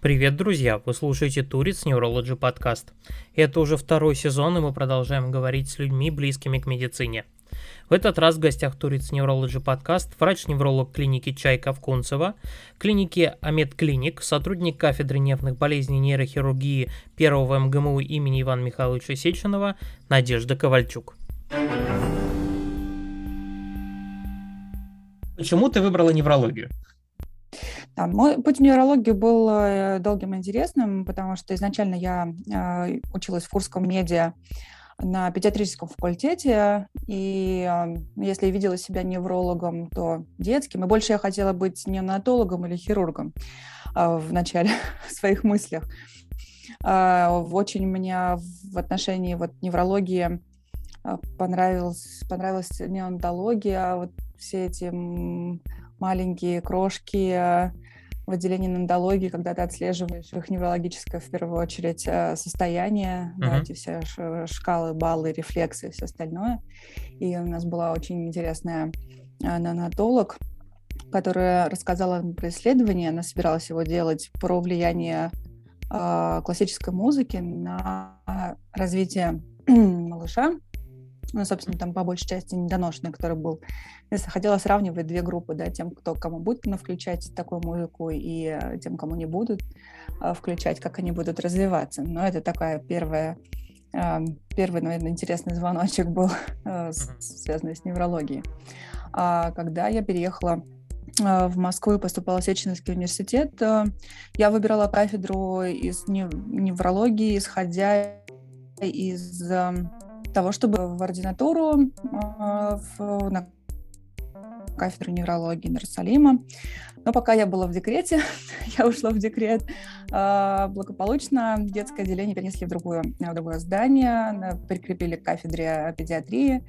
Привет, друзья! Вы слушаете Туриц Neurology подкаст. Это уже второй сезон, и мы продолжаем говорить с людьми, близкими к медицине. В этот раз в гостях Туриц Neurology подкаст врач-невролог клиники Чайка в Кунцево, клиники Амед Клиник, сотрудник кафедры нервных болезней нейрохирургии первого МГМУ имени Ивана Михайловича Сеченова Надежда Ковальчук. Почему ты выбрала неврологию? Да, мой путь в нейрологию был э, долгим и интересным, потому что изначально я э, училась в Курском медиа на педиатрическом факультете, и э, если я видела себя неврологом, то детским, и больше я хотела быть неонатологом или хирургом э, в начале своих мыслях. Очень мне в отношении вот неврологии понравилась, понравилась неонатология, вот все эти маленькие крошки, в отделении нандологии, когда ты отслеживаешь их неврологическое, в первую очередь, э, состояние, uh-huh. да, эти все шкалы, баллы, рефлексы и все остальное. И у нас была очень интересная э, нанотолог, которая рассказала про исследование, она собиралась его делать про влияние э, классической музыки на развитие малыша ну, собственно, там по большей части недоношенный, который был. Если хотела сравнивать две группы, да, тем, кто кому будет включать такую музыку, и э, тем, кому не будут э, включать, как они будут развиваться. Но это такая первая, э, первый, наверное, интересный звоночек был, связанный с неврологией. А когда я переехала в Москву и поступала в Сеченовский университет, я выбирала кафедру из неврологии, исходя из того, чтобы в ординатуру а, в, на кафедру неврологии Иерусалима. Но пока я была в декрете, я ушла в декрет, а, благополучно детское отделение перенесли в, другое, в другое здание, прикрепили к кафедре педиатрии,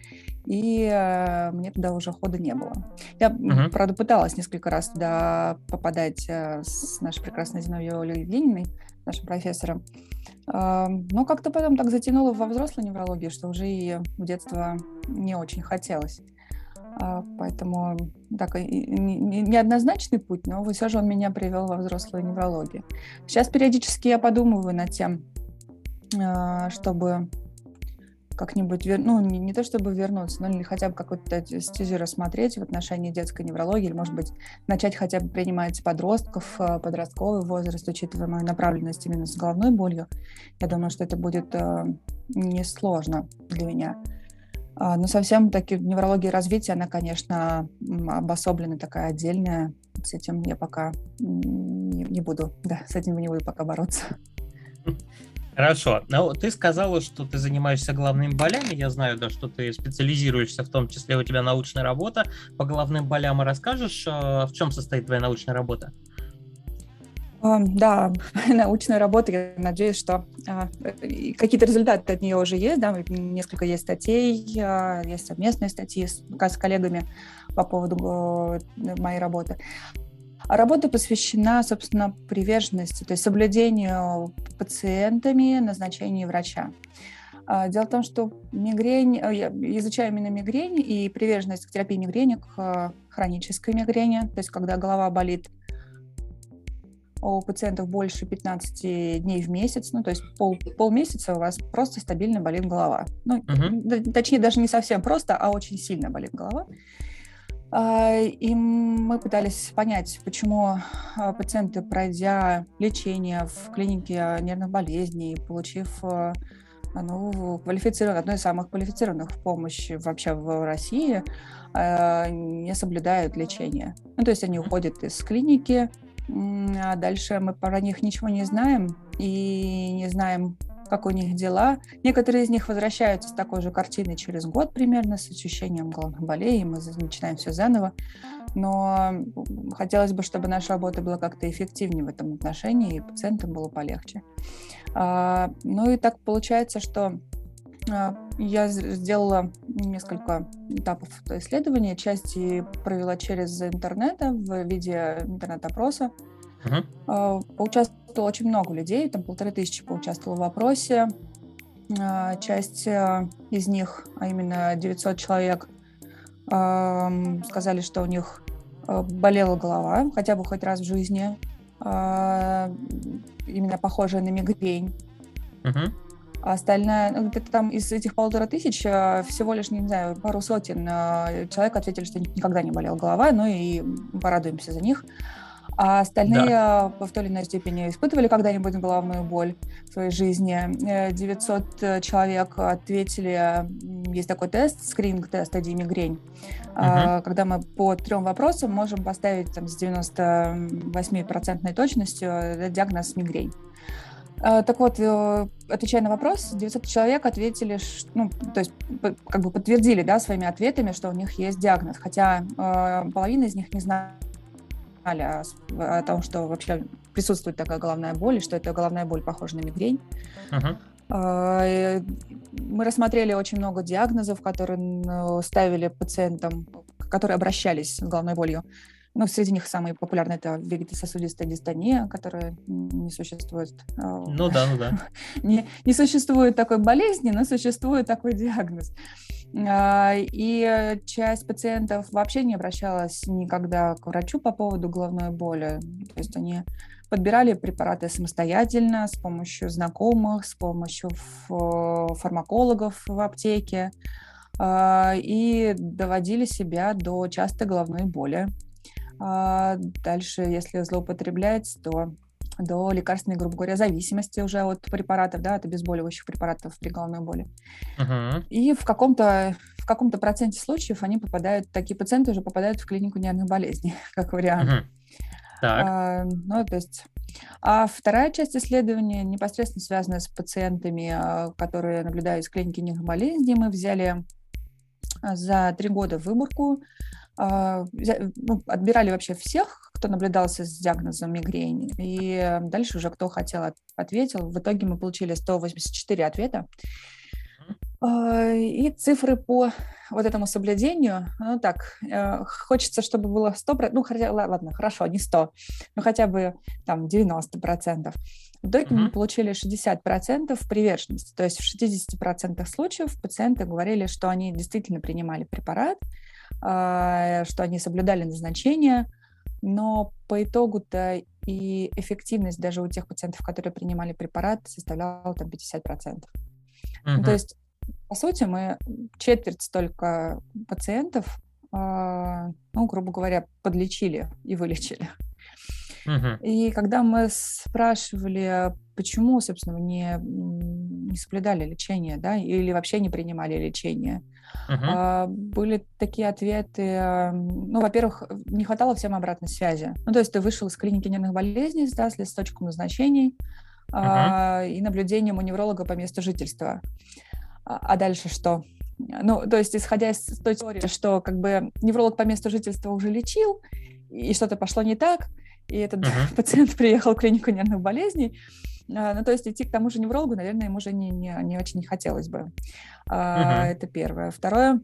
и а, мне туда уже хода не было. Я, uh-huh. правда, пыталась несколько раз туда попадать с нашей прекрасной Зиновьей Евгеньевной, нашим профессором, но как-то потом так затянуло во взрослой неврологии, что уже и в детство не очень хотелось. А, поэтому так, неоднозначный путь, но все же он меня привел во взрослую неврологию. Сейчас периодически я подумываю над тем, а, чтобы как-нибудь, ну, не, не то чтобы вернуться, но или хотя бы какую-то стезю рассмотреть в отношении детской неврологии, или, может быть, начать хотя бы принимать подростков, э, подростковый возраст, учитывая мою направленность именно с головной болью. Я думаю, что это будет э, несложно для меня. А, но совсем таки неврология развития, она, конечно, обособлена такая отдельная. С этим я пока не, не буду, да, с этим не буду пока бороться. Хорошо. Ну, ты сказала, что ты занимаешься головными болями. Я знаю, да, что ты специализируешься, в том числе у тебя научная работа по головным болям. Расскажешь, э, в чем состоит твоя научная работа? Да, научная работа, я надеюсь, что а, какие-то результаты от нее уже есть, да, несколько есть статей, а, есть совместные статьи с, с коллегами по поводу э, моей работы. А работа посвящена, собственно, приверженности, то есть соблюдению пациентами назначения врача. А, дело в том, что мигрень, э, я изучаю именно мигрень и приверженность к терапии мигрени, к э, хронической мигрени, то есть когда голова болит у пациентов больше 15 дней в месяц, ну, то есть пол, полмесяца у вас просто стабильно болит голова. Ну, uh-huh. точнее, даже не совсем просто, а очень сильно болит голова. А, и мы пытались понять, почему а, пациенты, пройдя лечение в клинике нервных болезней, получив а, ну, квалифицированную, одной из самых квалифицированных в помощи вообще в России, не соблюдают лечение. Ну, то есть они уходят из клиники, а дальше мы про них ничего не знаем и не знаем, как у них дела. Некоторые из них возвращаются с такой же картиной через год примерно, с ощущением головных болей, и мы начинаем все заново. Но хотелось бы, чтобы наша работа была как-то эффективнее в этом отношении, и пациентам было полегче. А, ну и так получается, что а, я сделала несколько этапов исследования. Часть провела через интернет в виде интернет-опроса. Uh-huh. Поучаствовало очень много людей, там полторы тысячи поучаствовало в опросе. А, часть э, из них, а именно 900 человек, сказали, что у них э, болела голова хотя бы хоть раз в жизни. а, именно похожая на мигрень. Угу. А остальная, ну, где-то там из этих полутора тысяч а, всего лишь, не знаю, пару сотен человек ответили, что никогда не болела голова, ну и порадуемся за них. А остальные да. в той или иной степени испытывали когда-нибудь головную боль в своей жизни. 900 э, человек ответили, есть такой тест, скрининг-тест «Иди мигрень», угу. когда мы по трем вопросам можем поставить там, с 98% точностью э, диагноз мигрень. Э, так вот, отвечая на вопрос, 900 человек ответили, ну, то есть как бы подтвердили, да, своими ответами, что у них есть диагноз, хотя э, половина из них не знает о, о том, что вообще присутствует такая головная боль, и что эта головная боль похожа на мигрень. Uh-huh. Мы рассмотрели очень много диагнозов, которые ну, ставили пациентам, которые обращались с головной болью. Ну, среди них самый популярный это вегетососудистая дистония, которая не существует. А, ну да, ну да. не, не существует такой болезни, но существует такой диагноз. А, и часть пациентов вообще не обращалась никогда к врачу по поводу головной боли. То есть они подбирали препараты самостоятельно, с помощью знакомых, с помощью фармакологов в аптеке а, и доводили себя до частой головной боли. А дальше, если злоупотреблять, то до лекарственной, грубо говоря, зависимости уже от препаратов, да, от обезболивающих препаратов при головной боли. Uh-huh. И в каком-то в каком-то проценте случаев они попадают, такие пациенты уже попадают в клинику нервных болезней, как вариант. Uh-huh. Так. А, ну, то есть а вторая часть исследования непосредственно связана с пациентами, а, которые наблюдают в клинике нервных болезней. Мы взяли а, за три года выборку ну, отбирали вообще всех, кто наблюдался с диагнозом мигрень, и дальше уже кто хотел ответил. В итоге мы получили 184 ответа. А, и цифры по вот этому соблюдению, ну так, э, хочется, чтобы было 100%, ну хотя, ладно, хорошо, не 100, но хотя бы там 90%. В итоге mm-hmm. мы получили 60% приверженности, то есть в 60% случаев пациенты говорили, что они действительно принимали препарат, а, что они соблюдали назначение, но по итогу-то и эффективность даже у тех пациентов, которые принимали препарат, составляла там 50%. Uh-huh. Ну, то есть, по сути, мы четверть столько пациентов, э, ну, грубо говоря, подлечили и вылечили. Uh-huh. И когда мы спрашивали, почему, собственно, не, не соблюдали лечение, да, или вообще не принимали лечение, Uh-huh. Были такие ответы, ну, во-первых, не хватало всем обратной связи. Ну, то есть ты вышел из клиники нервных болезней да, с листочком назначений uh-huh. и наблюдением у невролога по месту жительства. А, а дальше что? Ну, то есть, исходя из той теории, что как бы невролог по месту жительства уже лечил, и что-то пошло не так, и этот uh-huh. пациент приехал в клинику нервных болезней, а, ну, то есть идти к тому же неврологу, наверное, ему уже не, не, не очень не хотелось бы. Uh-huh. Это первое. Второе,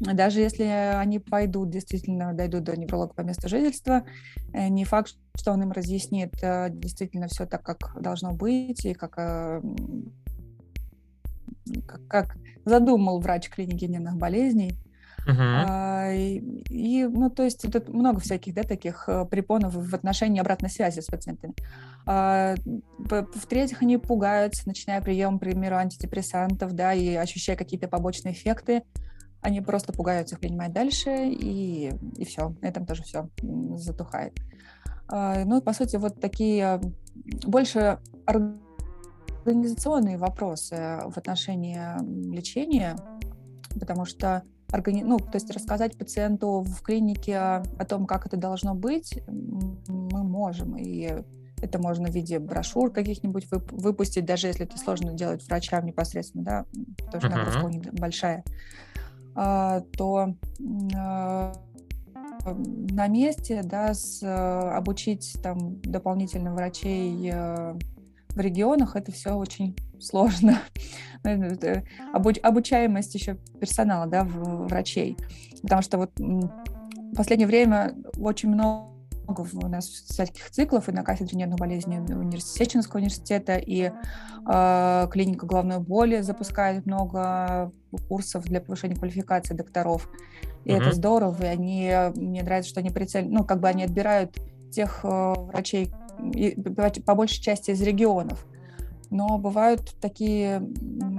даже если они пойдут, действительно дойдут до невролога по месту жительства, э, не факт, что он им разъяснит э, действительно все так, как должно быть, и как, э, как, как задумал врач клиники нервных болезней. Uh-huh. А, и, ну, то есть тут много всяких, да, таких э, препонов в отношении обратной связи с пациентами. А, в-третьих, они пугаются, начиная прием, к примеру, антидепрессантов, да, и ощущая какие-то побочные эффекты, они просто пугаются их принимать дальше, и, и все, на этом тоже все затухает. А, ну, по сути, вот такие больше организационные вопросы в отношении лечения, потому что органи... ну, то есть рассказать пациенту в клинике о том, как это должно быть, мы можем. И это можно в виде брошюр каких-нибудь выпустить, даже если это сложно делать врачам непосредственно, да, потому что нагрузка у них большая, а, то а, на месте, да, с, обучить там дополнительно врачей э, в регионах это все очень сложно. Обуч, обучаемость еще персонала, да, врачей. Потому что вот в последнее время очень много у нас всяких циклов и на кафедре нервных болезней университета, Сеченского университета, и э, клиника головной боли запускает много курсов для повышения квалификации докторов. И mm-hmm. это здорово, и они, мне нравится, что они прицельно, ну, как бы они отбирают тех э, врачей, по большей части из регионов. Но бывают такие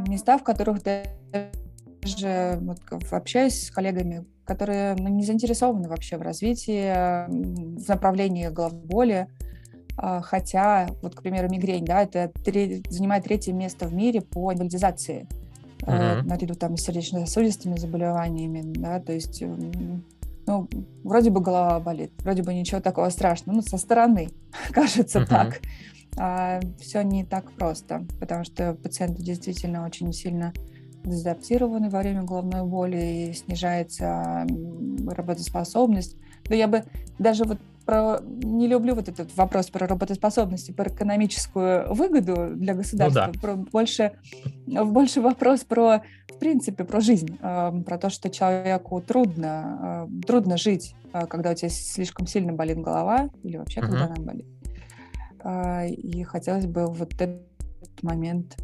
места, в которых даже вот, общаюсь с коллегами, которые ну, не заинтересованы вообще в развитии, в направлении головной боли, а, хотя, вот, к примеру, мигрень, да, это три, занимает третье место в мире по инвалидизации, uh-huh. наряду там с сердечно-сосудистыми заболеваниями, да, то есть, ну, вроде бы голова болит, вроде бы ничего такого страшного, ну, со стороны кажется uh-huh. так. А все не так просто, потому что пациенты действительно очень сильно дезадаптированы во время головной боли и снижается работоспособность. Но я бы даже вот про, не люблю вот этот вопрос про работоспособность и про экономическую выгоду для государства. Ну, да. про, больше, больше вопрос про, в принципе, про жизнь, э, про то, что человеку трудно, э, трудно жить, когда у тебя слишком сильно болит голова или вообще, uh-huh. когда она болит. Э, и хотелось бы вот этот момент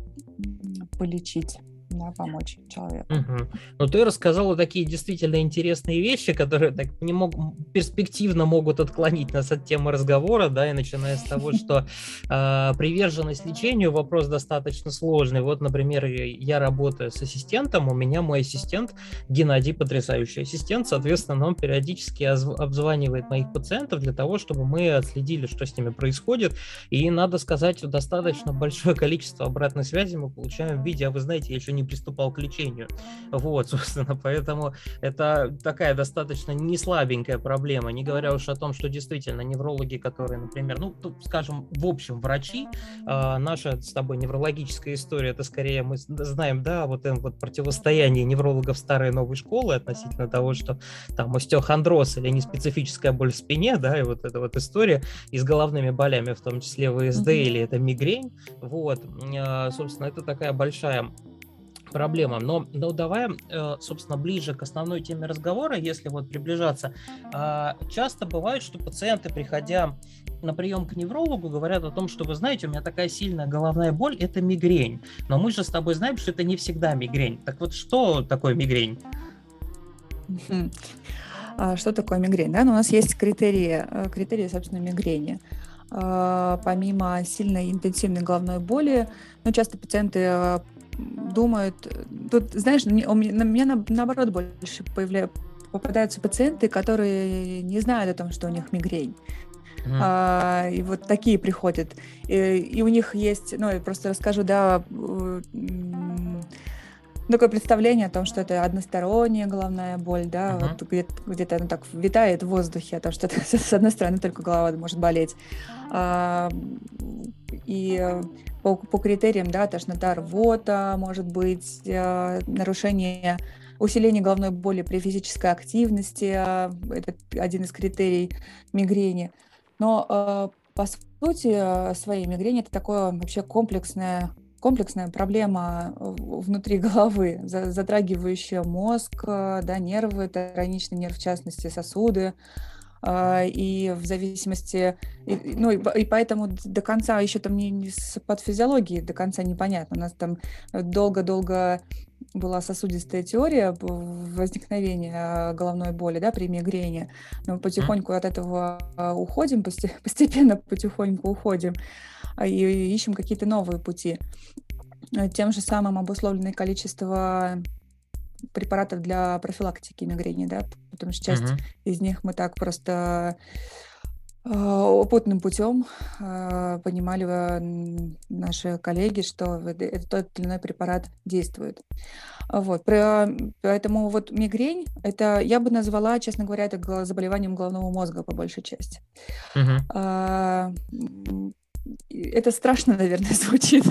полечить да, помочь человеку. Угу. Ну, ты рассказала такие действительно интересные вещи, которые так не мог, перспективно могут отклонить нас от темы разговора, да, и начиная с того, что э, приверженность лечению вопрос достаточно сложный. Вот, например, я работаю с ассистентом, у меня мой ассистент Геннадий, потрясающий ассистент, соответственно, он периодически обзванивает моих пациентов для того, чтобы мы отследили, что с ними происходит, и надо сказать, достаточно большое количество обратной связи мы получаем в виде, а вы знаете, я еще не приступал к лечению. Вот, собственно, поэтому это такая достаточно не слабенькая проблема, не говоря уж о том, что действительно неврологи, которые, например, ну, тут, скажем, в общем, врачи, э, наша с тобой неврологическая история, это скорее мы знаем, да, вот это вот противостояние неврологов старой и новой школы относительно того, что там остеохондроз или неспецифическая боль в спине, да, и вот эта вот история и с головными болями, в том числе ВСД mm-hmm. или это мигрень, вот, э, собственно, это такая большая проблемам. Но, но давай, э, собственно, ближе к основной теме разговора, если вот приближаться. А, часто бывает, что пациенты, приходя на прием к неврологу, говорят о том, что вы знаете, у меня такая сильная головная боль, это мигрень. Но мы же с тобой знаем, что это не всегда мигрень. Так вот, что такое мигрень? А что такое мигрень? Да? Ну, у нас есть критерии, э, критерии, собственно, мигрени. А, помимо сильной интенсивной головной боли, ну, часто пациенты э, думают, тут, знаешь, у меня, на меня наоборот больше появляются попадаются пациенты, которые не знают о том, что у них мигрень. Mm. А, и вот такие приходят. И, и у них есть, ну, я просто расскажу, да, такое представление о том, что это односторонняя головная боль, да, uh-huh. вот где-то, где-то она так витает в воздухе, о том, что с одной стороны только голова может болеть. А, и по, по критериям, да, тошнота, рвота, может быть, а, нарушение усиление головной боли при физической активности, а, это один из критерий мигрени. Но а, по сути своей мигрени это такое вообще комплексное комплексная проблема внутри головы, затрагивающая мозг, да, нервы, тараничный нерв, в частности, сосуды, а, и в зависимости, ну и, поэтому до конца еще там не, не с подфизиологией до конца непонятно. У нас там долго-долго была сосудистая теория возникновения головной боли, да, при мигрени. Но потихоньку от этого уходим, постепенно потихоньку уходим. А, и ищем какие-то новые пути. Э, тем же самым обусловленное количество препаратов для профилактики мигрени, да, потому что часть uh-huh. из них мы так просто э, опытным путем э, понимали наши коллеги, что этот тот или иной препарат действует. Вот. Поэтому вот мигрень, это я бы назвала, честно говоря, это заболеванием головного мозга по большей части. Uh-huh это страшно, наверное, звучит.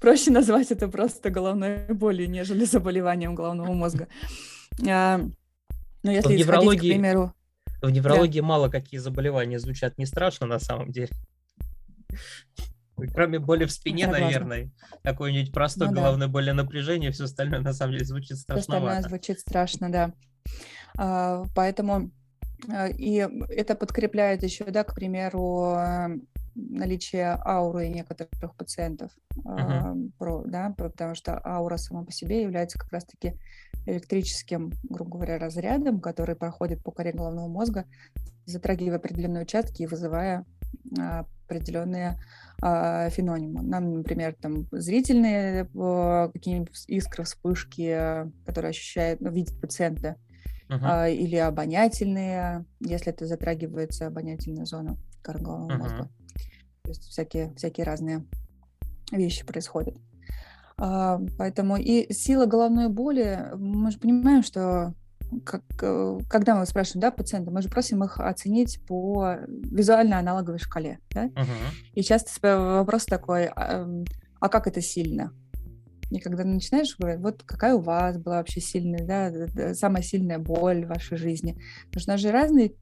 Проще назвать это просто головной болью, нежели заболеванием головного мозга. А, но если в неврологии, к примеру... В неврологии да. мало какие заболевания звучат не страшно на самом деле. Кроме боли в спине, Согласна. наверное, какой-нибудь простой ну, головной да. боли напряжения, все остальное на самом деле звучит страшновато. Все остальное звучит страшно, да. А, поэтому а, и это подкрепляет еще, да, к примеру, наличие ауры некоторых пациентов, uh-huh. про, да, потому что аура сама по себе является как раз-таки электрическим, грубо говоря, разрядом, который проходит по коре головного мозга, затрагивая определенные участки и вызывая а, определенные э, фенонимы. Нам, например, там зрительные э, какие-нибудь искры, вспышки, которые ощущают, ну, видят пациента, uh-huh. э, или обонятельные, если это затрагивается обонятельная зона коры головного uh-huh. мозга. То есть всякие, всякие разные вещи происходят. А, поэтому и сила головной боли, мы же понимаем, что как, э, когда мы спрашиваем да, пациента, мы же просим их оценить по визуальной аналоговой шкале. Да? Uh-huh. И часто вопрос такой, а, а как это сильно? И когда начинаешь говорить, вот какая у вас была вообще сильная, да, самая сильная боль в вашей жизни. Потому что у нас же разный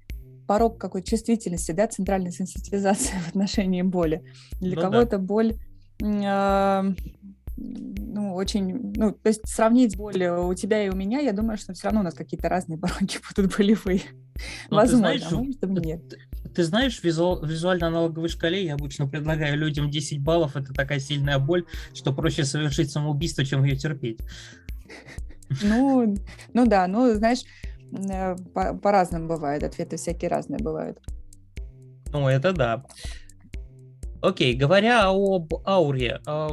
порог какой чувствительности, да, центральной сенситивизации в отношении боли. Для ну, кого-то да. боль э, ну, очень, ну, то есть сравнить боль у тебя и у меня, я думаю, что все равно у нас какие-то разные пороги будут болевые. Ну, Возможно, ты знаешь, а может, нет. Ты, ты знаешь, в визу, визуально-аналоговой шкале я обычно предлагаю людям 10 баллов, это такая сильная боль, что проще совершить самоубийство, чем ее терпеть. Ну, ну да, ну, знаешь, э, по- по-разному бывает, ответы всякие разные бывают. Ну, это да. Окей, говоря об ауре, а,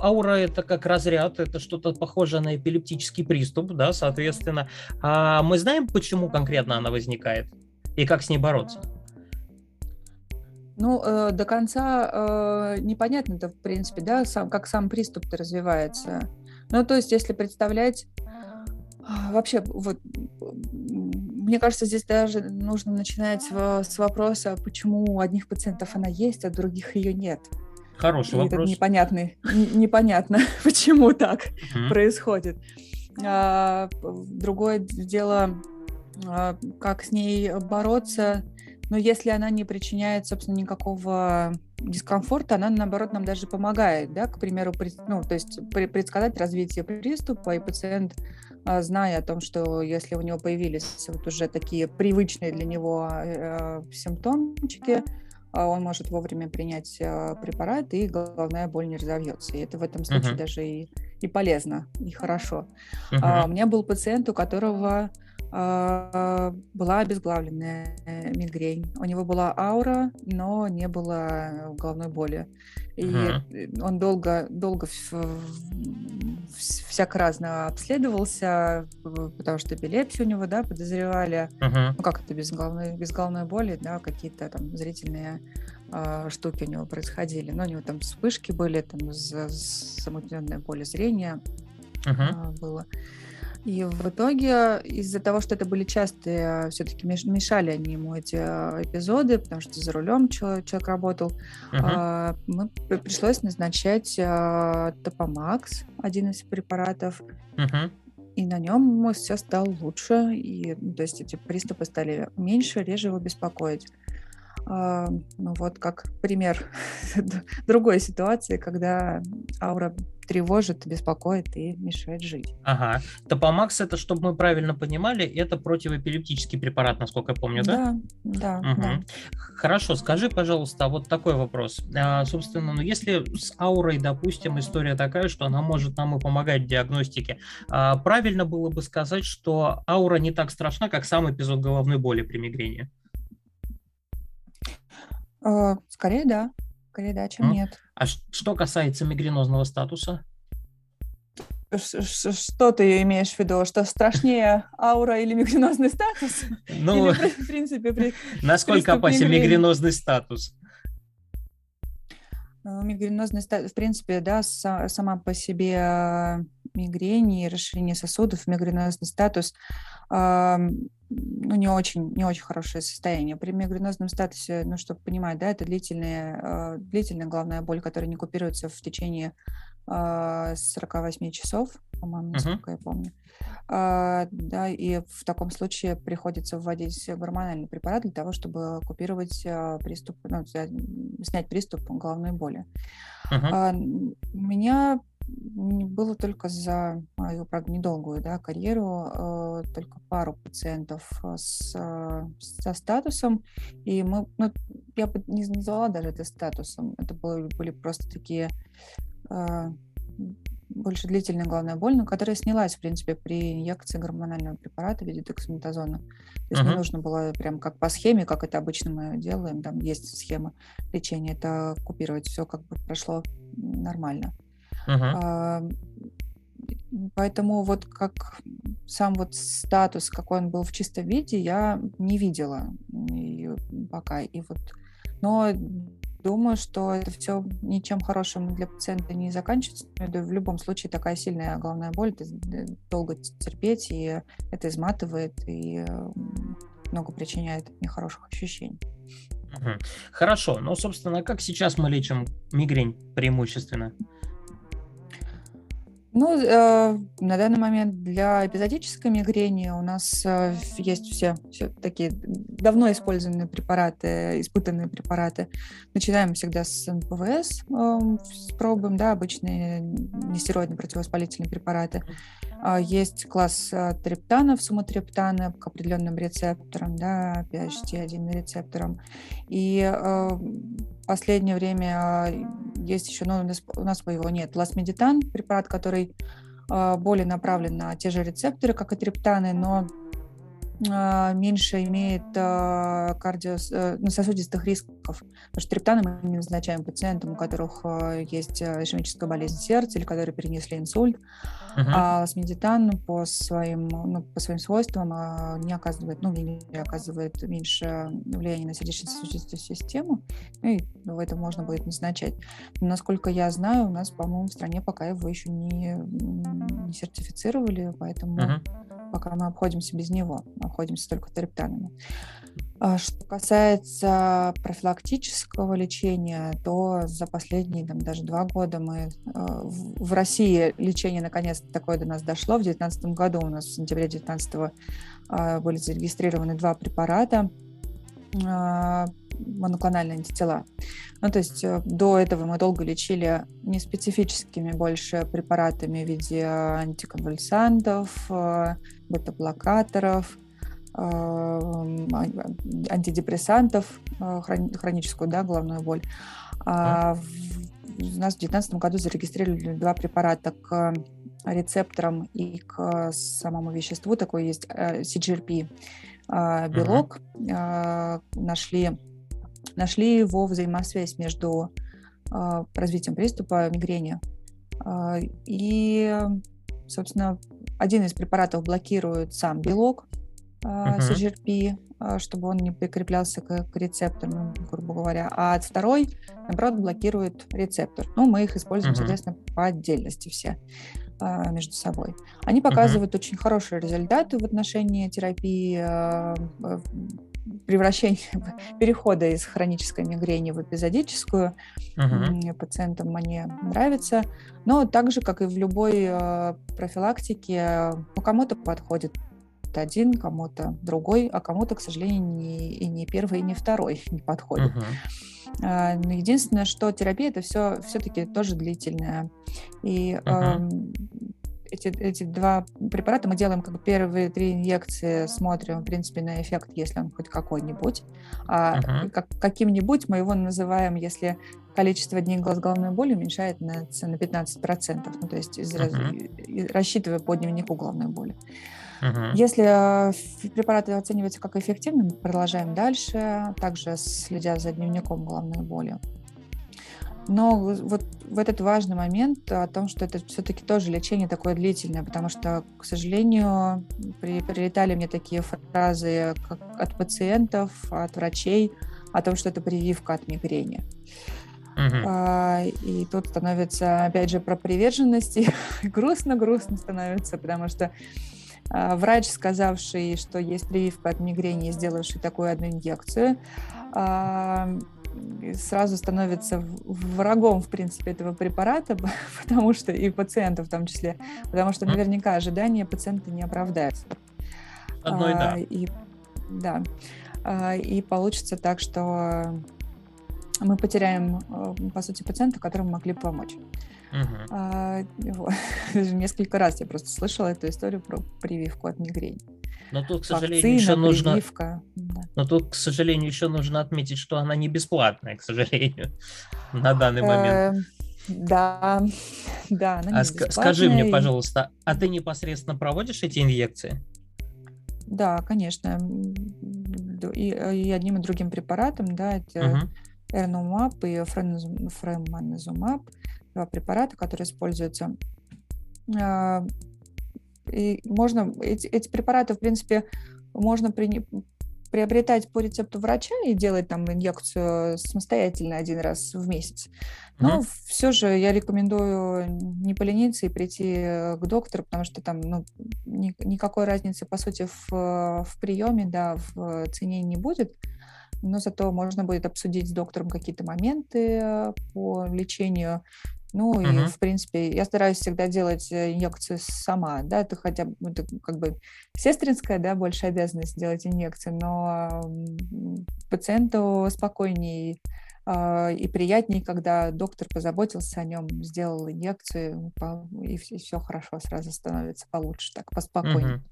аура это как разряд, это что-то похожее на эпилептический приступ, да, соответственно. А мы знаем, почему конкретно она возникает и как с ней бороться? Ну, э, до конца э, непонятно это, в принципе, да, сам, как сам приступ-то развивается. Ну, то есть, если представлять вообще, вот, мне кажется, здесь даже нужно начинать с вопроса, почему у одних пациентов она есть, а у других ее нет. Хороший И вопрос. Непонятный, непонятно, почему так uh-huh. происходит. А, другое дело, а, как с ней бороться. Но если она не причиняет, собственно, никакого дискомфорта, она, наоборот, нам даже помогает, да, к примеру, пред, ну, то есть предсказать развитие приступа, и пациент а, зная о том, что если у него появились вот уже такие привычные для него э, симптомчики, а, он может вовремя принять э, препарат, и головная боль не разовьется. И это в этом случае uh-huh. даже и, и полезно, и хорошо. Uh-huh. А, у меня был пациент, у которого а, была обезглавленная мигрень. У него была аура, но не было головной боли. И uh-huh. он долго, долго всяко разно обследовался, потому что эпилепсию у него, да, подозревали. Uh-huh. Ну, как это без головной, без головной боли, да, какие-то там зрительные э, штуки у него происходили. Но у него там вспышки были, там замутненное поле зрения uh-huh. э, было. И в итоге из-за того, что это были частые, все-таки мешали они ему эти а, эпизоды, потому что за рулем человек, работал, uh-huh. мы пришлось назначать Топомакс, один из препаратов, uh-huh. и на нем все стало лучше, и ну, то есть эти приступы стали меньше, реже его беспокоить. А, ну вот как пример другой ситуации, когда аура тревожит, беспокоит и мешает жить. Ага. Топомакс это, чтобы мы правильно понимали, это противоэпилептический препарат, насколько я помню, да? Да, да. Угу. да. Хорошо, скажи, пожалуйста, вот такой вопрос. А, собственно, ну если с аурой, допустим, история такая, что она может нам и помогать в диагностике, а, правильно было бы сказать, что аура не так страшна, как сам эпизод головной боли при мигрени? Э, скорее да. Скорее да, чем нет. А что касается мигренозного статуса? Что ты имеешь в виду? Что страшнее аура или мигренозный статус? Ну, или, в принципе, при, насколько опасен мигренозный статус? Ну, мигренозный статус, в принципе, да, сама по себе э, мигрень и расширение сосудов, мигренозный статус ну, не очень, не очень хорошее состояние. При мигренозном статусе, ну, чтобы понимать, да, это длительная, э, длительная головная боль, которая не купируется в течение 48 часов, по-моему, насколько uh-huh. я помню. А, да, и в таком случае приходится вводить гормональный препарат для того, чтобы купировать а, приступ, ну, снять приступ головной боли. Uh-huh. А, у меня было только за мою, правда, недолгую да, карьеру, только пару пациентов с, со статусом, и мы, ну, я бы не назвала даже это статусом, это были, были просто такие больше длительная головная боль, но которая снялась, в принципе, при инъекции гормонального препарата в виде дексаметазона. То есть uh-huh. не нужно было прям как по схеме, как это обычно мы делаем, там есть схема лечения, это купировать, все как бы прошло нормально. Uh-huh. А, поэтому вот как сам вот статус, какой он был в чистом виде, я не видела и пока. И вот, но думаю, что это все ничем хорошим для пациента не заканчивается. В любом случае такая сильная головная боль, это долго терпеть, и это изматывает, и много причиняет нехороших ощущений. Хорошо, ну, собственно, как сейчас мы лечим мигрень преимущественно? Ну, э, на данный момент для эпизодической мигрени у нас э, есть все, все такие давно использованные препараты, испытанные препараты. Начинаем всегда с НПВС, э, пробуем, да, обычные нестероидные противовоспалительные препараты. Э, есть класс э, триптанов, суматриптаны к определенным рецепторам, да, PHT1 рецепторам. И э, последнее время а, есть еще, ну, у нас, его нет, ласмедитан, препарат, который а, более направлен на те же рецепторы, как и триптаны, но а, меньше имеет а, кардио, э, ну, сосудистых рисков. Потому что триптаны мы не назначаем пациентам, у которых а, есть ишемическая болезнь сердца или которые перенесли инсульт. Uh-huh. А ласмедитан по своим, ну, по своим свойствам не оказывает, ну, не оказывает меньше влияния на сердечно-сосудистую систему, ну, и в этом можно будет назначать. Но, насколько я знаю, у нас, по-моему, в стране пока его еще не, не сертифицировали, поэтому uh-huh пока мы обходимся без него, обходимся только. А что касается профилактического лечения, то за последние там, даже два года мы а, в России лечение наконец такое до нас дошло. В 2019 году у нас в сентябре 2019 а, были зарегистрированы два препарата моноклональные антитела. Ну, то есть э, до этого мы долго лечили неспецифическими больше препаратами в виде антиконвульсантов, э, бета-блокаторов, э, антидепрессантов, хроническую да, головную боль. А у нас в 2019 году зарегистрировали два препарата к рецепторам и к самому веществу. Такой есть CGRP белок. Uh-huh. Нашли нашли его взаимосвязь между э, развитием приступа мигрени э, и, собственно, один из препаратов блокирует сам белок э, uh-huh. CGRP, э, чтобы он не прикреплялся к, к рецепторам, грубо говоря, а второй, наоборот, блокирует рецептор. Ну, мы их используем, uh-huh. соответственно, по отдельности все между собой. Они показывают uh-huh. очень хорошие результаты в отношении терапии превращения, перехода из хронической мигрени в эпизодическую. Uh-huh. Пациентам они нравятся. Но так же, как и в любой э, профилактике, ну, кому-то подходит один, кому-то другой, а кому-то, к сожалению, не, и не первый, и не второй не подходит. Но единственное, что терапия это все все-таки тоже длительная. И uh-huh. Эти, эти два препарата мы делаем как первые три инъекции, смотрим, в принципе, на эффект, если он хоть какой-нибудь. А uh-huh. как, каким-нибудь мы его называем, если количество дней с головной боли уменьшает на, на 15%, ну, то есть из, uh-huh. рассчитывая по дневнику головной боли. Uh-huh. Если э, препараты оцениваются как эффективны, мы продолжаем дальше, также следя за дневником головной боли. Но вот в этот важный момент о том, что это все-таки тоже лечение такое длительное, потому что, к сожалению, при, прилетали мне такие фразы как от пациентов, от врачей о том, что это прививка от мигрени. Uh-huh. А, и тут становится, опять же, про приверженность, грустно-грустно становится, потому что а, врач, сказавший, что есть прививка от мигрени, сделавший такую одну инъекцию, а, сразу становится врагом, в принципе, этого препарата, потому что и пациентов в том числе, потому что наверняка ожидания пациента не оправдаются. Одной, а, да. И, да. А, и получится так, что мы потеряем, э, по сути, пациента, которому могли помочь. Угу. А, вот. Несколько раз я просто слышала эту историю про прививку от мигрени. Но тут, к сожалению, Вакцина, еще нужно... Прививка. Но тут, к сожалению, еще нужно отметить, что она не бесплатная, к сожалению, на данный момент. Эм, Да, да. А ск- скажи мне, пожалуйста, а ты непосредственно проводишь эти инъекции? Да, конечно. И, и одним и другим препаратом, да, это угу. Эрнумаб и фреманезумаб, два препарата, которые используются. А, и можно эти, эти препараты, в принципе, можно при, приобретать по рецепту врача и делать там инъекцию самостоятельно один раз в месяц. Но mm-hmm. все же я рекомендую не полениться и прийти к доктору, потому что там ну, ни, никакой разницы, по сути, в, в приеме, да, в цене не будет. Но зато можно будет обсудить с доктором какие-то моменты по лечению. Ну uh-huh. и, в принципе, я стараюсь всегда делать э, инъекцию сама, да, это хотя бы, это как бы сестринская, да, больше обязанность делать инъекции, но пациенту спокойнее и приятнее, когда доктор позаботился о нем, сделал инъекцию, и все хорошо сразу становится получше, так поспокойнее. Угу.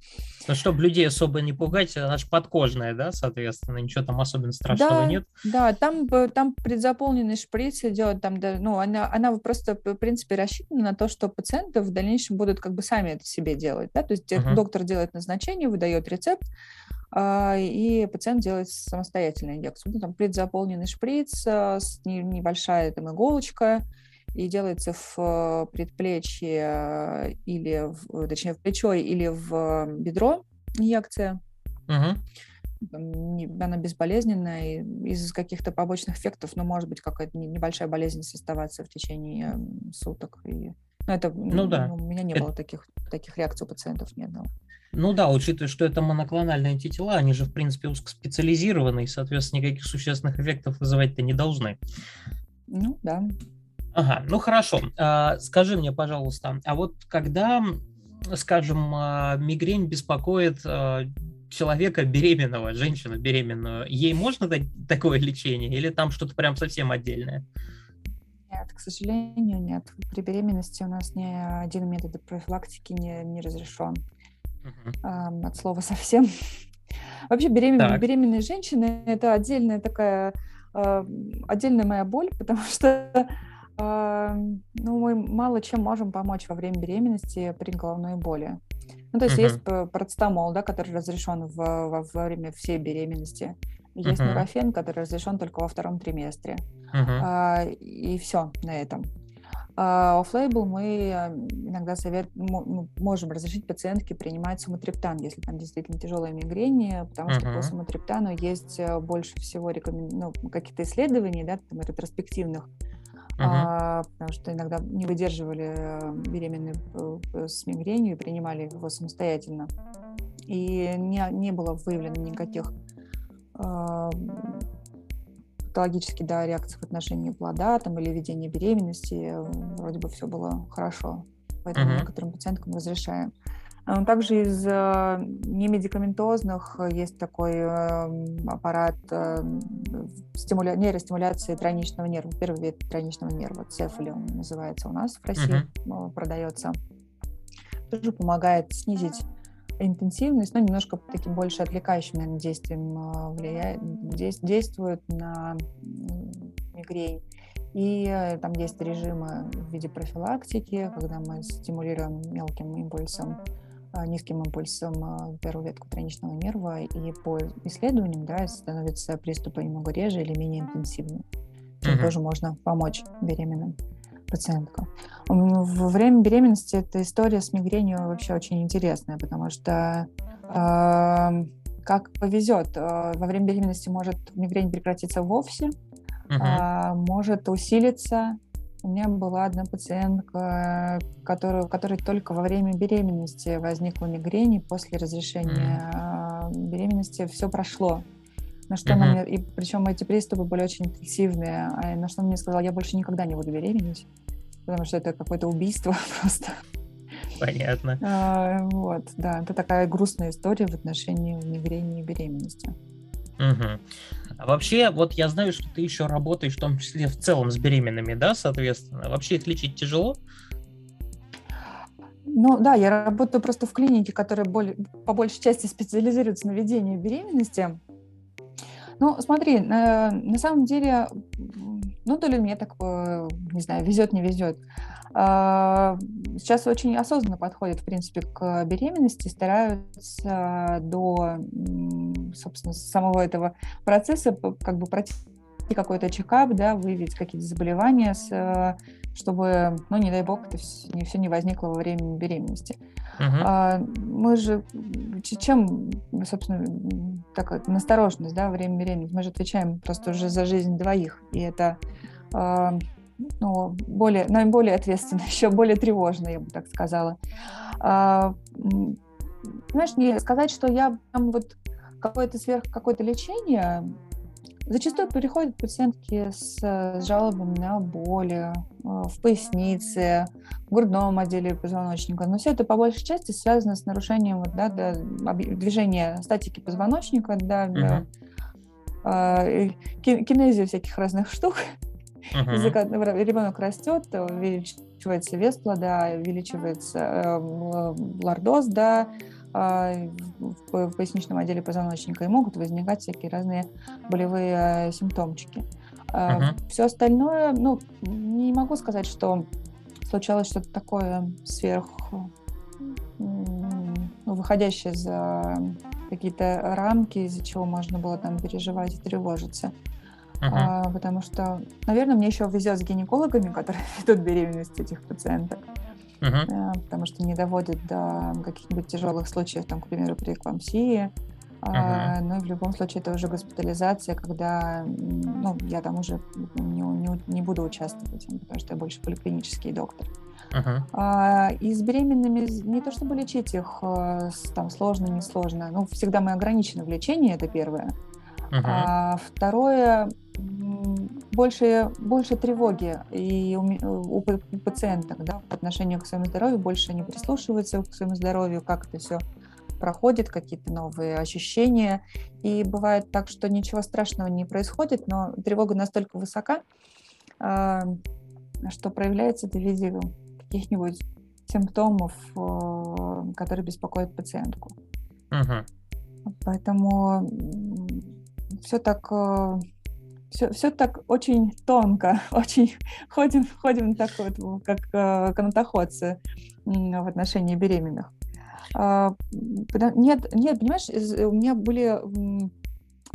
Ну, чтобы людей особо не пугать, она же подкожная, да, соответственно, ничего там особенно страшного да, нет? Да, там, там предзаполненный шприц идет, там, да, ну, она, она просто, в принципе, рассчитана на то, что пациенты в дальнейшем будут как бы сами это себе делать, да, то есть угу. доктор делает назначение, выдает рецепт, а, и пациент делает самостоятельно инъекцию. Ну, там предзаполненный шприц, а, небольшая там иголочка, и делается в э, предплечье или, в, точнее, в плечо или в бедро инъекция. Угу. Она безболезненная, из каких-то побочных эффектов, ну, может быть, какая-то небольшая болезненность оставаться в течение суток. И, ну, это, ну, да. У меня не это... было таких, таких реакций у пациентов ни одного. Ну да, учитывая, что это моноклональные антитела, они же, в принципе, узкоспециализированы, и, соответственно, никаких существенных эффектов вызывать-то не должны. Ну да. Ага, ну хорошо. А, скажи мне, пожалуйста, а вот когда, скажем, а, мигрень беспокоит а, человека беременного, женщину беременную, ей можно дать такое лечение или там что-то прям совсем отдельное? Нет, к сожалению, нет. При беременности у нас ни один метод профилактики не, не разрешен uh-huh. от слова совсем. Вообще беременные, беременные женщины – это отдельная такая, отдельная моя боль, потому что ну, мы мало чем можем помочь во время беременности при головной боли. Ну, то есть uh-huh. есть парацетамол, да, который разрешен в, во, время всей беременности. Есть uh-huh. нурофен, который разрешен только во втором триместре. Uh-huh. А, и все на этом. А оффлейбл мы иногда совет, можем разрешить пациентке принимать суматриптан, если там действительно тяжелая мигрень, потому uh-huh. что по суматриптану есть э, больше всего рекомен... ну, каких-то исследований, да, там, ретроспективных, uh-huh. а, потому что иногда не выдерживали э, беременные э, с мигренью и принимали его самостоятельно. И не, не было выявлено никаких патологические да, реакции в отношении плода там, или ведения беременности. Вроде бы все было хорошо. Поэтому uh-huh. некоторым пациенткам разрешаем. А, также из э, немедикаментозных есть такой аппарат э, стимуля... нейростимуляции тройничного нерва, первый вид тройничного нерва, цефали он называется у нас в России, uh-huh. продается. Тоже помогает снизить интенсивность, но немножко таким больше отвлекающим, наверное, действием а, влияет, действует на мигрень. И э, там есть режимы в виде профилактики, когда мы стимулируем мелким импульсом, а, низким импульсом а, первую ветку тройничного нерва, и по исследованиям да, становятся приступы немного реже или менее интенсивны. Чем mm-hmm. тоже можно помочь беременным пациентка. Во время беременности эта история с мигренью вообще очень интересная, потому что э, как повезет, э, во время беременности может мигрень прекратиться вовсе, э, может усилиться. У меня была одна пациентка, которая, у которой только во время беременности возникла мигрень, и после разрешения uh-huh. беременности все прошло. На что она мне, и причем эти приступы были очень интенсивные, а на что она мне сказала, я больше никогда не буду беременеть, потому что это какое-то убийство просто. Понятно. А, вот, да, это такая грустная история в отношении и беременности. Угу. А вообще, вот я знаю, что ты еще работаешь в том числе в целом с беременными, да, соответственно. Вообще их лечить тяжело? Ну да, я работаю просто в клинике, которая более, по большей части специализируется на ведении беременности. Ну, смотри, на, на самом деле ну, то ли мне так, э, не знаю, везет, не везет. А, сейчас очень осознанно подходят, в принципе, к беременности, стараются до, собственно, самого этого процесса как бы пройти какой-то чекап, да, выявить какие-то заболевания, с, чтобы, ну, не дай бог, это все не, все не возникло во время беременности. Uh-huh. А, мы же, чем, собственно, такая настороженность, да, во время беременности, мы же отвечаем просто уже за жизнь двоих, и это а, ну, более, наиболее ответственно, еще более тревожно, я бы так сказала. А, знаешь, не сказать, что я там вот какое-то сверх какое-то лечение, Зачастую приходят пациентки с, с жалобами на боли в пояснице, в грудном отделе позвоночника. Но все это по большей части связано с нарушением вот, да, да, движения статики позвоночника, да, uh-huh. да, э, кинезии всяких разных штук. Uh-huh. Языка, ребенок растет, увеличивается вес плода, увеличивается э, лордоз, да, а, в поясничном отделе позвоночника, и могут возникать всякие разные болевые симптомчики. Uh-huh. Все остальное, ну, не могу сказать, что случалось что-то такое сверх, ну, выходящее за какие-то рамки, из-за чего можно было там переживать и тревожиться. Uh-huh. А, потому что, наверное, мне еще везет с гинекологами, которые ведут беременность этих пациенток uh-huh. потому что не доводит до каких-нибудь тяжелых случаев, там, к примеру, при эклампсии. Uh-huh. Но в любом случае это уже госпитализация, когда ну, я там уже не, не, не буду участвовать, потому что я больше поликлинический доктор. Uh-huh. И с беременными не то чтобы лечить их э, там сложно, не сложно. Ну, всегда мы ограничены в лечении, это первое. Uh-huh. А второе, больше, больше тревоги и у, у пациенток да, в отношении к своему здоровью, больше они прислушиваются к своему здоровью, как это все проходит, какие-то новые ощущения. И бывает так, что ничего страшного не происходит, но тревога настолько высока, а, что проявляется это в виде каких-нибудь симптомов, э, которые беспокоят пациентку. Угу. Поэтому все так все, э, все так очень тонко, очень ходим, ходим так вот, как э, канатоходцы в отношении беременных. А, нет, нет, понимаешь, у меня были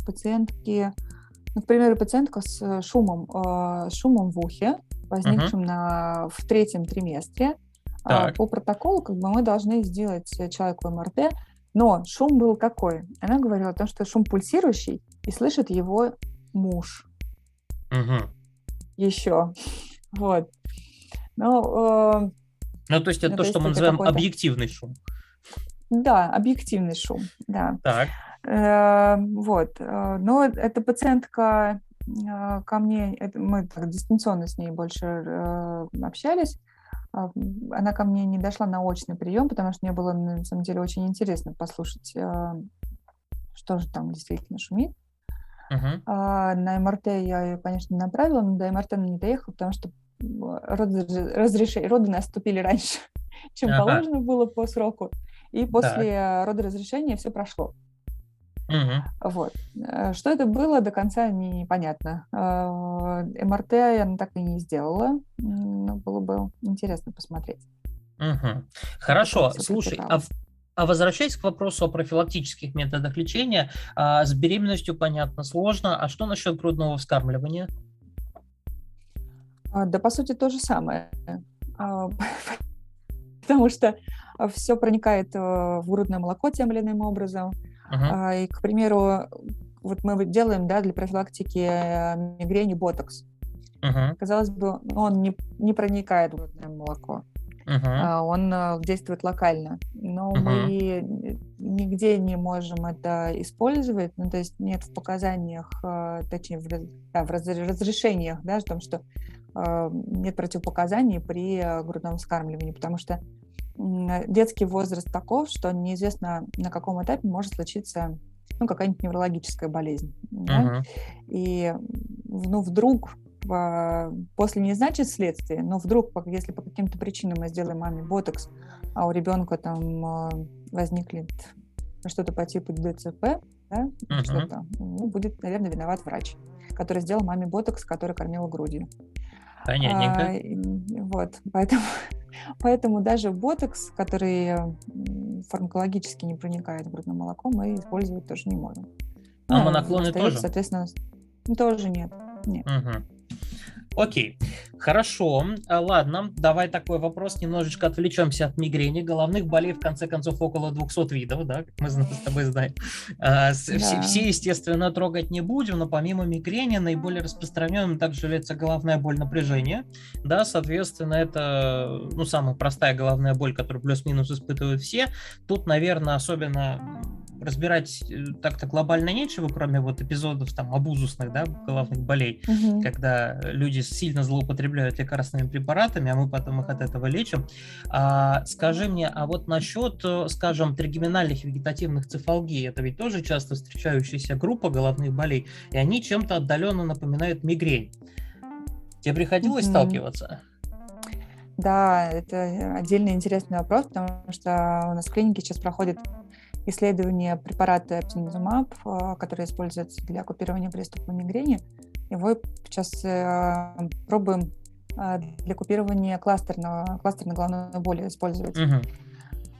пациентки, например, пациентка с шумом, э, шумом в ухе, возникшим uh-huh. на, в третьем триместре. А, так. По протоколу как бы мы должны сделать человеку МРТ, но шум был какой? Она говорила о том, что шум пульсирующий, и слышит его муж. Угу. Еще. Вот. Ну, э, ну, то есть это ну, то, что мы называем объективный шум. Да, объективный шум, да. Так. Э, вот. Э, но эта пациентка э, ко мне, это, мы так дистанционно с ней больше э, общались, а, она ко мне не дошла на очный прием, потому что мне было, на самом деле, очень интересно послушать, э, что же там действительно шумит. Uh-huh. А на МРТ я ее, конечно, направила, но до МРТ она не доехала, потому что роды, разреши... роды наступили раньше, чем uh-huh. положено было по сроку. И после так. родоразрешения все прошло. Угу. Вот. Э, что это было, до конца непонятно. Э, МРТ я так и не сделала, но было бы интересно посмотреть. Угу. Хорошо, слушай, а, а возвращаясь к вопросу о профилактических методах лечения, а, с беременностью, понятно, сложно. А что насчет грудного вскармливания? А, да, по сути, то же самое. А, потому что все проникает э, в грудное молоко тем или иным образом. Uh-huh. И, к примеру, вот мы делаем да, для профилактики э, мигрени ботокс. Uh-huh. Казалось бы, он не, не проникает в грудное молоко. Uh-huh. Он э, действует локально, но uh-huh. мы нигде не можем это использовать, ну, то есть нет в показаниях, э, точнее, в, да, в разрешениях, да, о том, что нет противопоказаний при грудном вскармливании, потому что детский возраст таков, что неизвестно, на каком этапе может случиться ну, какая-нибудь неврологическая болезнь. Uh-huh. Да? И ну, вдруг после не значит следствие, но вдруг, если по каким-то причинам мы сделаем маме ботокс, а у ребенка там а, возникнет что-то по типу ДЦП, да, uh-huh. что-то, ну, будет, наверное, виноват врач, который сделал маме ботокс, который кормила грудью. Понятненько. А, вот, поэтому, поэтому даже ботокс, который фармакологически не проникает в грудное молоко, мы использовать тоже не можем. А ну, моноклоны тоже? Соответственно, тоже нет. нет. Угу. Окей, хорошо. А, ладно, давай такой вопрос. Немножечко отвлечемся от мигрени. Головных болей, в конце концов, около 200 видов, да, как мы с тобой знаем. А, все, да. все, естественно, трогать не будем, но помимо мигрени наиболее распространенным также является головная боль напряжения. Да, соответственно, это ну, самая простая головная боль, которую плюс-минус испытывают все. Тут, наверное, особенно разбирать э, так-то глобально нечего, кроме вот эпизодов там абузусных, да, головных болей, угу. когда люди сильно злоупотребляют лекарственными препаратами, а мы потом их от этого лечим. А, скажи мне, а вот насчет, э, скажем, тригеминальных вегетативных цефалгий, это ведь тоже часто встречающаяся группа головных болей, и они чем-то отдаленно напоминают мигрень. Тебе приходилось угу. сталкиваться? Да, это отдельный интересный вопрос, потому что у нас в клинике сейчас проходит исследование препарата Эптинизумаб, э, который используется для купирования приступа мигрени. Его сейчас э, пробуем э, для купирования кластерного, кластерной головной боли использовать. Угу.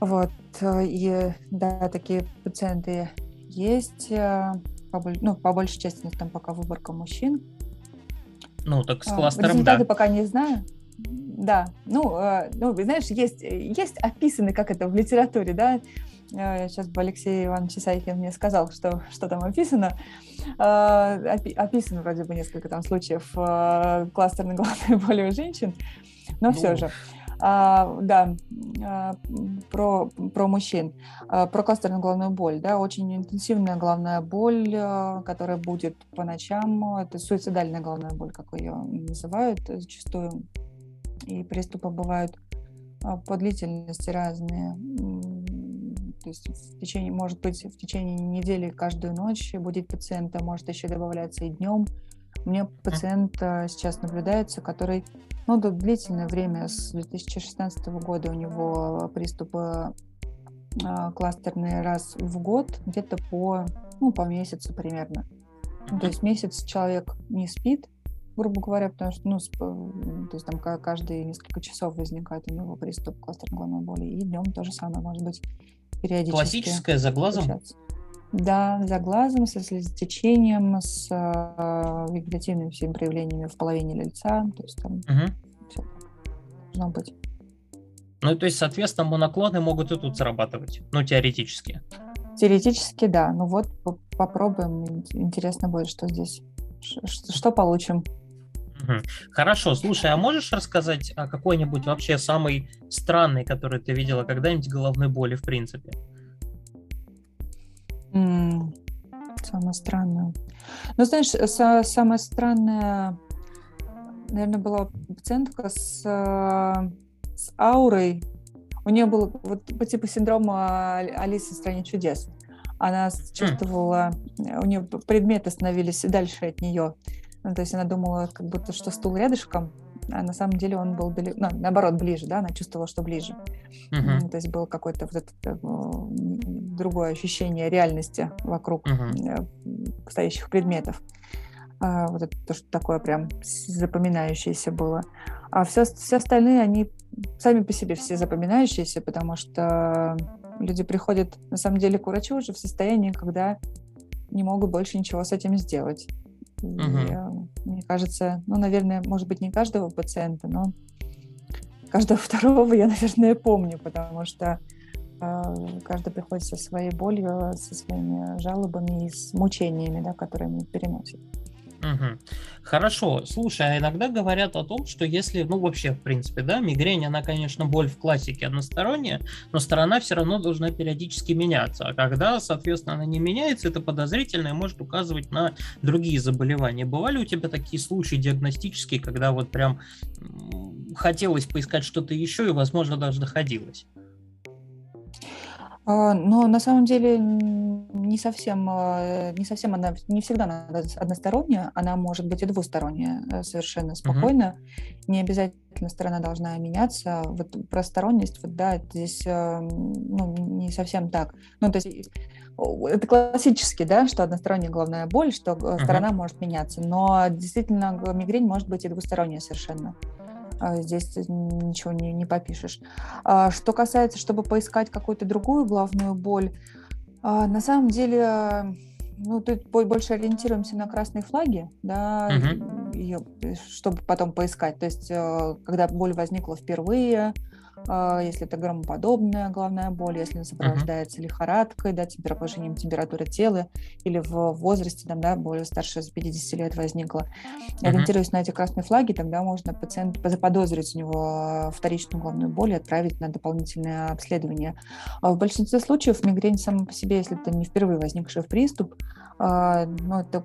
Вот. И да, такие пациенты есть. По, ну, по большей части там пока выборка мужчин. Ну, так с кластером, Результаты да. пока не знаю. Да, ну, ну, знаешь, есть, есть описаны, как это в литературе, да, сейчас бы Алексей Иванович Исайкин мне сказал, что, что там описано. А, описано вроде бы несколько там случаев а, кластерной головной боли у женщин, но ну. все же. А, да, а, про, про мужчин, а, про кластерную головную боль, да, очень интенсивная головная боль, которая будет по ночам, это суицидальная головная боль, как ее называют зачастую, и приступы бывают по длительности разные, то есть в течение, может быть, в течение недели каждую ночь будет пациента, может еще добавляться и днем. У меня пациент а, сейчас наблюдается, который, ну, длительное время, с 2016 года у него приступы а, кластерные раз в год, где-то по, ну, по месяцу примерно. Ну, то есть месяц человек не спит, грубо говоря, потому что, ну, то есть там каждые несколько часов возникает у него приступ кластерной головной боли, и днем то же самое может быть периодически. Классическая за глазом? Случаться. Да, за глазом, со слезотечением, с э, вегетативными всеми проявлениями в половине лица. То есть там угу. все должно быть. Ну, то есть, соответственно, моноклоны могут и тут срабатывать, ну, теоретически. Теоретически, да. Ну вот, попробуем. Интересно будет, что здесь, что получим. Хорошо, слушай, а можешь рассказать о какой-нибудь вообще самой странной, которую ты видела когда-нибудь головной боли, в принципе? Mm, самое странное. Ну, знаешь, са- самое странное, наверное, была пациентка с, с аурой. У нее был вот по типу синдрома Алисы в стране чудес. Она чувствовала, mm. у нее предметы становились дальше от нее. Ну, то есть она думала, как будто, что стул рядышком, а на самом деле он был далеко, ну, наоборот, ближе, да, она чувствовала, что ближе. Uh-huh. То есть было какое-то вот это, э, другое ощущение реальности вокруг uh-huh. стоящих предметов. А, вот это то, что такое прям запоминающееся было. А все, все остальные, они сами по себе все запоминающиеся, потому что люди приходят, на самом деле, к врачу уже в состоянии, когда не могут больше ничего с этим сделать. Угу. мне кажется, ну, наверное, может быть, не каждого пациента, но каждого второго я, наверное, помню, потому что э, каждый приходит со своей болью, со своими жалобами и с мучениями, да, которые они переносят. Угу. Хорошо. Слушай, а иногда говорят о том, что если, ну вообще, в принципе, да, мигрень, она, конечно, боль в классике односторонняя, но сторона все равно должна периодически меняться. А когда, соответственно, она не меняется, это подозрительно и может указывать на другие заболевания. Бывали у тебя такие случаи диагностические, когда вот прям хотелось поискать что-то еще и, возможно, даже доходилось? А, но на самом деле не совсем, а, не совсем она, не всегда она односторонняя, она может быть и двусторонняя э, совершенно спокойно. Uh-huh. Не обязательно сторона должна меняться. Вот про сторонность, вот да, здесь э, ну, не совсем так. Ну, то есть это классически, да, что односторонняя головная боль, что uh-huh. сторона может меняться, но действительно мигрень может быть и двусторонняя совершенно. А, здесь ничего не, не попишешь. А, что касается, чтобы поискать какую-то другую головную боль, а, на самом деле, ну, тут больше ориентируемся на красные флаги, да, uh-huh. ее, чтобы потом поискать. То есть, э, когда боль возникла впервые, если это громоподобная головная боль, если она сопровождается uh-huh. лихорадкой, да, повышением температуры тела, или в возрасте, там, да, более старше 50 лет возникла. Uh-huh. Ориентируясь на эти красные флаги, тогда можно пациент заподозрить у него вторичную головную боль и отправить на дополнительное обследование. А в большинстве случаев мигрень сама по себе, если это не впервые возникший приступ, а, ну, это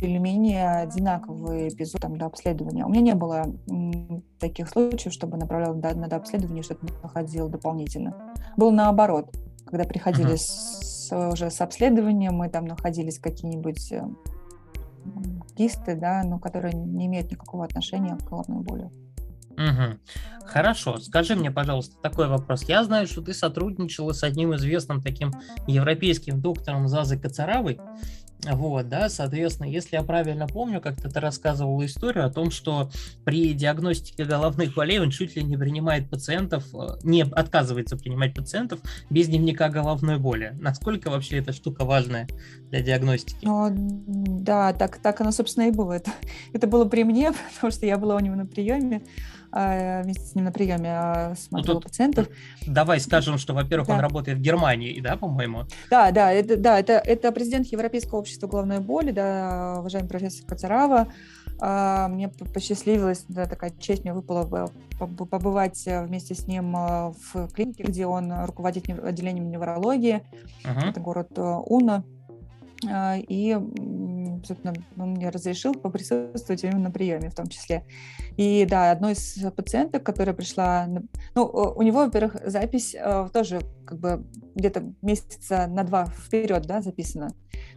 или менее одинаковый эпизод там, до обследования. У меня не было м, таких случаев, чтобы направлял на, на дообследование, что-то находил дополнительно. Было наоборот, когда приходили uh-huh. с, уже с обследованием, мы там находились какие-нибудь э, кисты, да, но которые не имеют никакого отношения к головной боли. Угу. Хорошо, скажи мне, пожалуйста, такой вопрос. Я знаю, что ты сотрудничала с одним известным таким европейским доктором Зазой Кацаравой, вот, да, соответственно, если я правильно помню, как-то ты рассказывал историю о том, что при диагностике головных болей он чуть ли не принимает пациентов, э, не отказывается принимать пациентов без дневника головной боли. Насколько вообще эта штука важная для диагностики? Ну, да, так, так оно, собственно, и было. Это, это было при мне, потому что я была у него на приеме. А, вместе с ним на приеме смотрела ну, пациентов. Давай скажем, что, во-первых, да. он работает в Германии, да, по-моему? Да, да, это, да, это, это президент Европейского общества головной боли, да, уважаемый профессор Кацарава. А, мне посчастливилось, да, такая честь мне выпала побывать вместе с ним в клинике, где он руководит отделением неврологии. Uh-huh. Это город э, Уна. И собственно, он мне разрешил поприсутствовать именно на приеме в том числе. И да, одной из пациенток, которая пришла, ну, у него, во-первых, запись э, тоже как бы где-то месяца на два вперед, да, записана.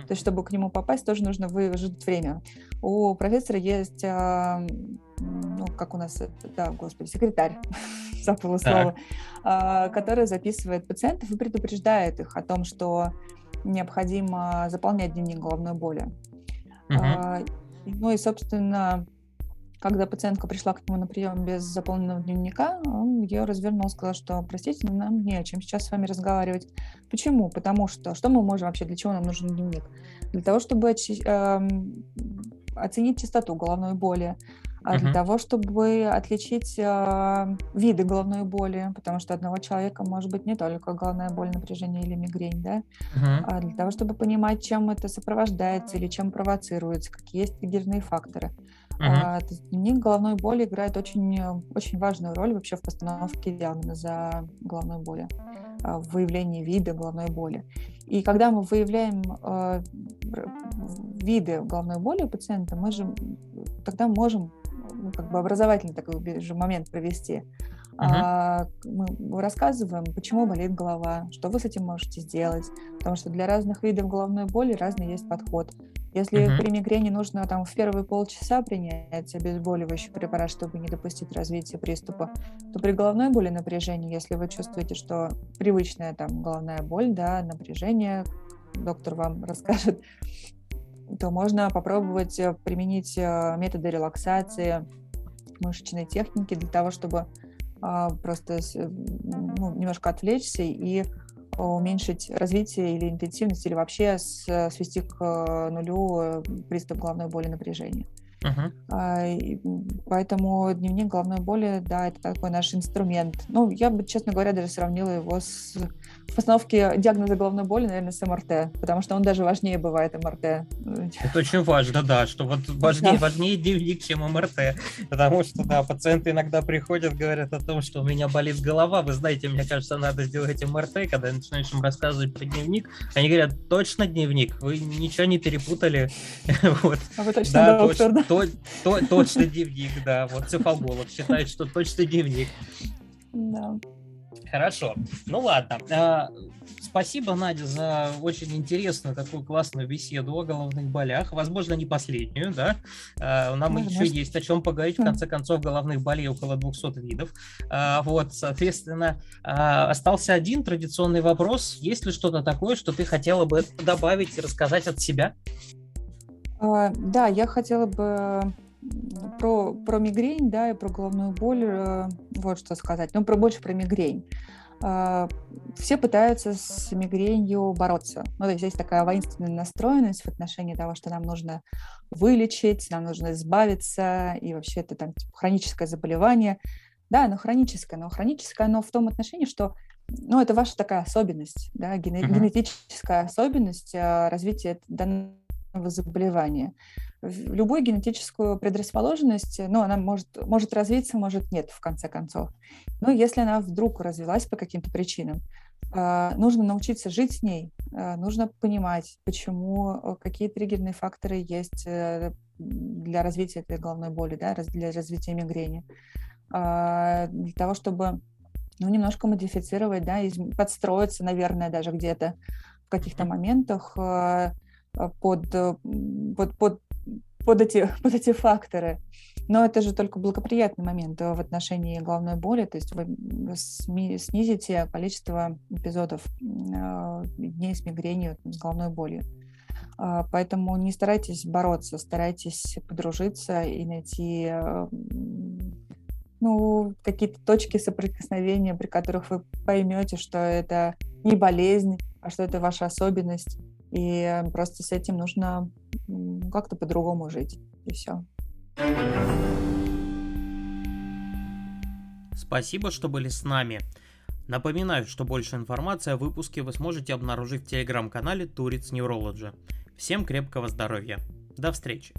То есть, чтобы к нему попасть, тоже нужно выжить время. У профессора есть, э, ну, как у нас, да, господи, секретарь, забыла слово, э, который записывает пациентов и предупреждает их о том, что необходимо заполнять дневник головной боли. Uh-huh. Ну и, собственно, когда пациентка пришла к нему на прием без заполненного дневника, он ее развернул, сказал, что, простите, нам не о чем сейчас с вами разговаривать. Почему? Потому что, что мы можем вообще, для чего нам нужен дневник? Для того, чтобы очи- э, оценить частоту головной боли, а для того, чтобы отличить э, виды головной боли, потому что одного человека может быть не только головная боль, напряжение или мигрень, да, а для того, чтобы понимать, чем это сопровождается или чем провоцируется, какие есть триггерные факторы. Uh-huh. Дневник головной боли играет очень, очень важную роль вообще в постановке диагноза головной боли, а, в выявлении вида головной боли. И когда мы выявляем э, виды головной боли у пациента, мы же тогда можем ну, как бы образовательный такой же момент провести. Uh-huh. мы рассказываем, почему болит голова, что вы с этим можете сделать, потому что для разных видов головной боли разный есть подход. Если uh-huh. при мигрени нужно там в первые полчаса принять обезболивающий препарат, чтобы не допустить развития приступа, то при головной боли напряжении, если вы чувствуете, что привычная там головная боль, да, напряжение, доктор вам расскажет, то можно попробовать э, применить э, методы релаксации, мышечной техники для того, чтобы а, просто ну, немножко отвлечься и уменьшить развитие или интенсивность, или вообще свести к э, нулю приступ головной боли напряжения. Uh-huh. Поэтому дневник головной боли, да, это такой наш инструмент. Ну, я бы, честно говоря, даже сравнила его с постановке диагноза головной боли, наверное, с МРТ, потому что он даже важнее бывает МРТ. Это очень важно, да, что вот важнее, да. важнее дневник, чем МРТ, потому что, да, пациенты иногда приходят, говорят о том, что у меня болит голова, вы знаете, мне кажется, надо сделать МРТ, когда начинаешь им рассказывать про дневник, они говорят, точно дневник, вы ничего не перепутали, вот. А вы точно да, доктор, точно, да? То, то, точно дневник, да, вот цефалголог считает, что точно дневник. Да. Хорошо. Ну ладно. А, спасибо, Надя, за очень интересную такую классную беседу о головных болях. Возможно, не последнюю, да? А, нам ну, еще есть о чем поговорить. В конце концов, головных болей около 200 видов. А, вот, соответственно, остался один традиционный вопрос. Есть ли что-то такое, что ты хотела бы добавить и рассказать от себя? Да, я хотела бы про, про мигрень, да, и про головную боль, э, вот что сказать. Ну, про, больше про мигрень. А, все пытаются с мигренью бороться. Ну, то есть есть такая воинственная настроенность в отношении того, что нам нужно вылечить, нам нужно избавиться, и вообще это там типа, хроническое заболевание. Да, оно хроническое, но хроническое оно в том отношении, что ну, это ваша такая особенность, да, генетическая особенность а, развития данного заболевания любую генетическую предрасположенность, ну, она может, может развиться, может нет, в конце концов. Но если она вдруг развилась по каким-то причинам, а, нужно научиться жить с ней, а, нужно понимать, почему, э, какие триггерные факторы есть э, для развития этой головной боли, да, для развития мигрени. А, для того, чтобы ну, немножко модифицировать, да, подстроиться, наверное, даже где-то в каких-то моментах под, э, под, под под эти, под эти факторы. Но это же только благоприятный момент в отношении головной боли, то есть вы снизите количество эпизодов дней с мигренью, с головной болью. Поэтому не старайтесь бороться, старайтесь подружиться и найти ну, какие-то точки соприкосновения, при которых вы поймете, что это не болезнь, а что это ваша особенность, и просто с этим нужно как-то по-другому жить. И все. Спасибо, что были с нами. Напоминаю, что больше информации о выпуске вы сможете обнаружить в телеграм-канале Туриц Neurology. Всем крепкого здоровья. До встречи.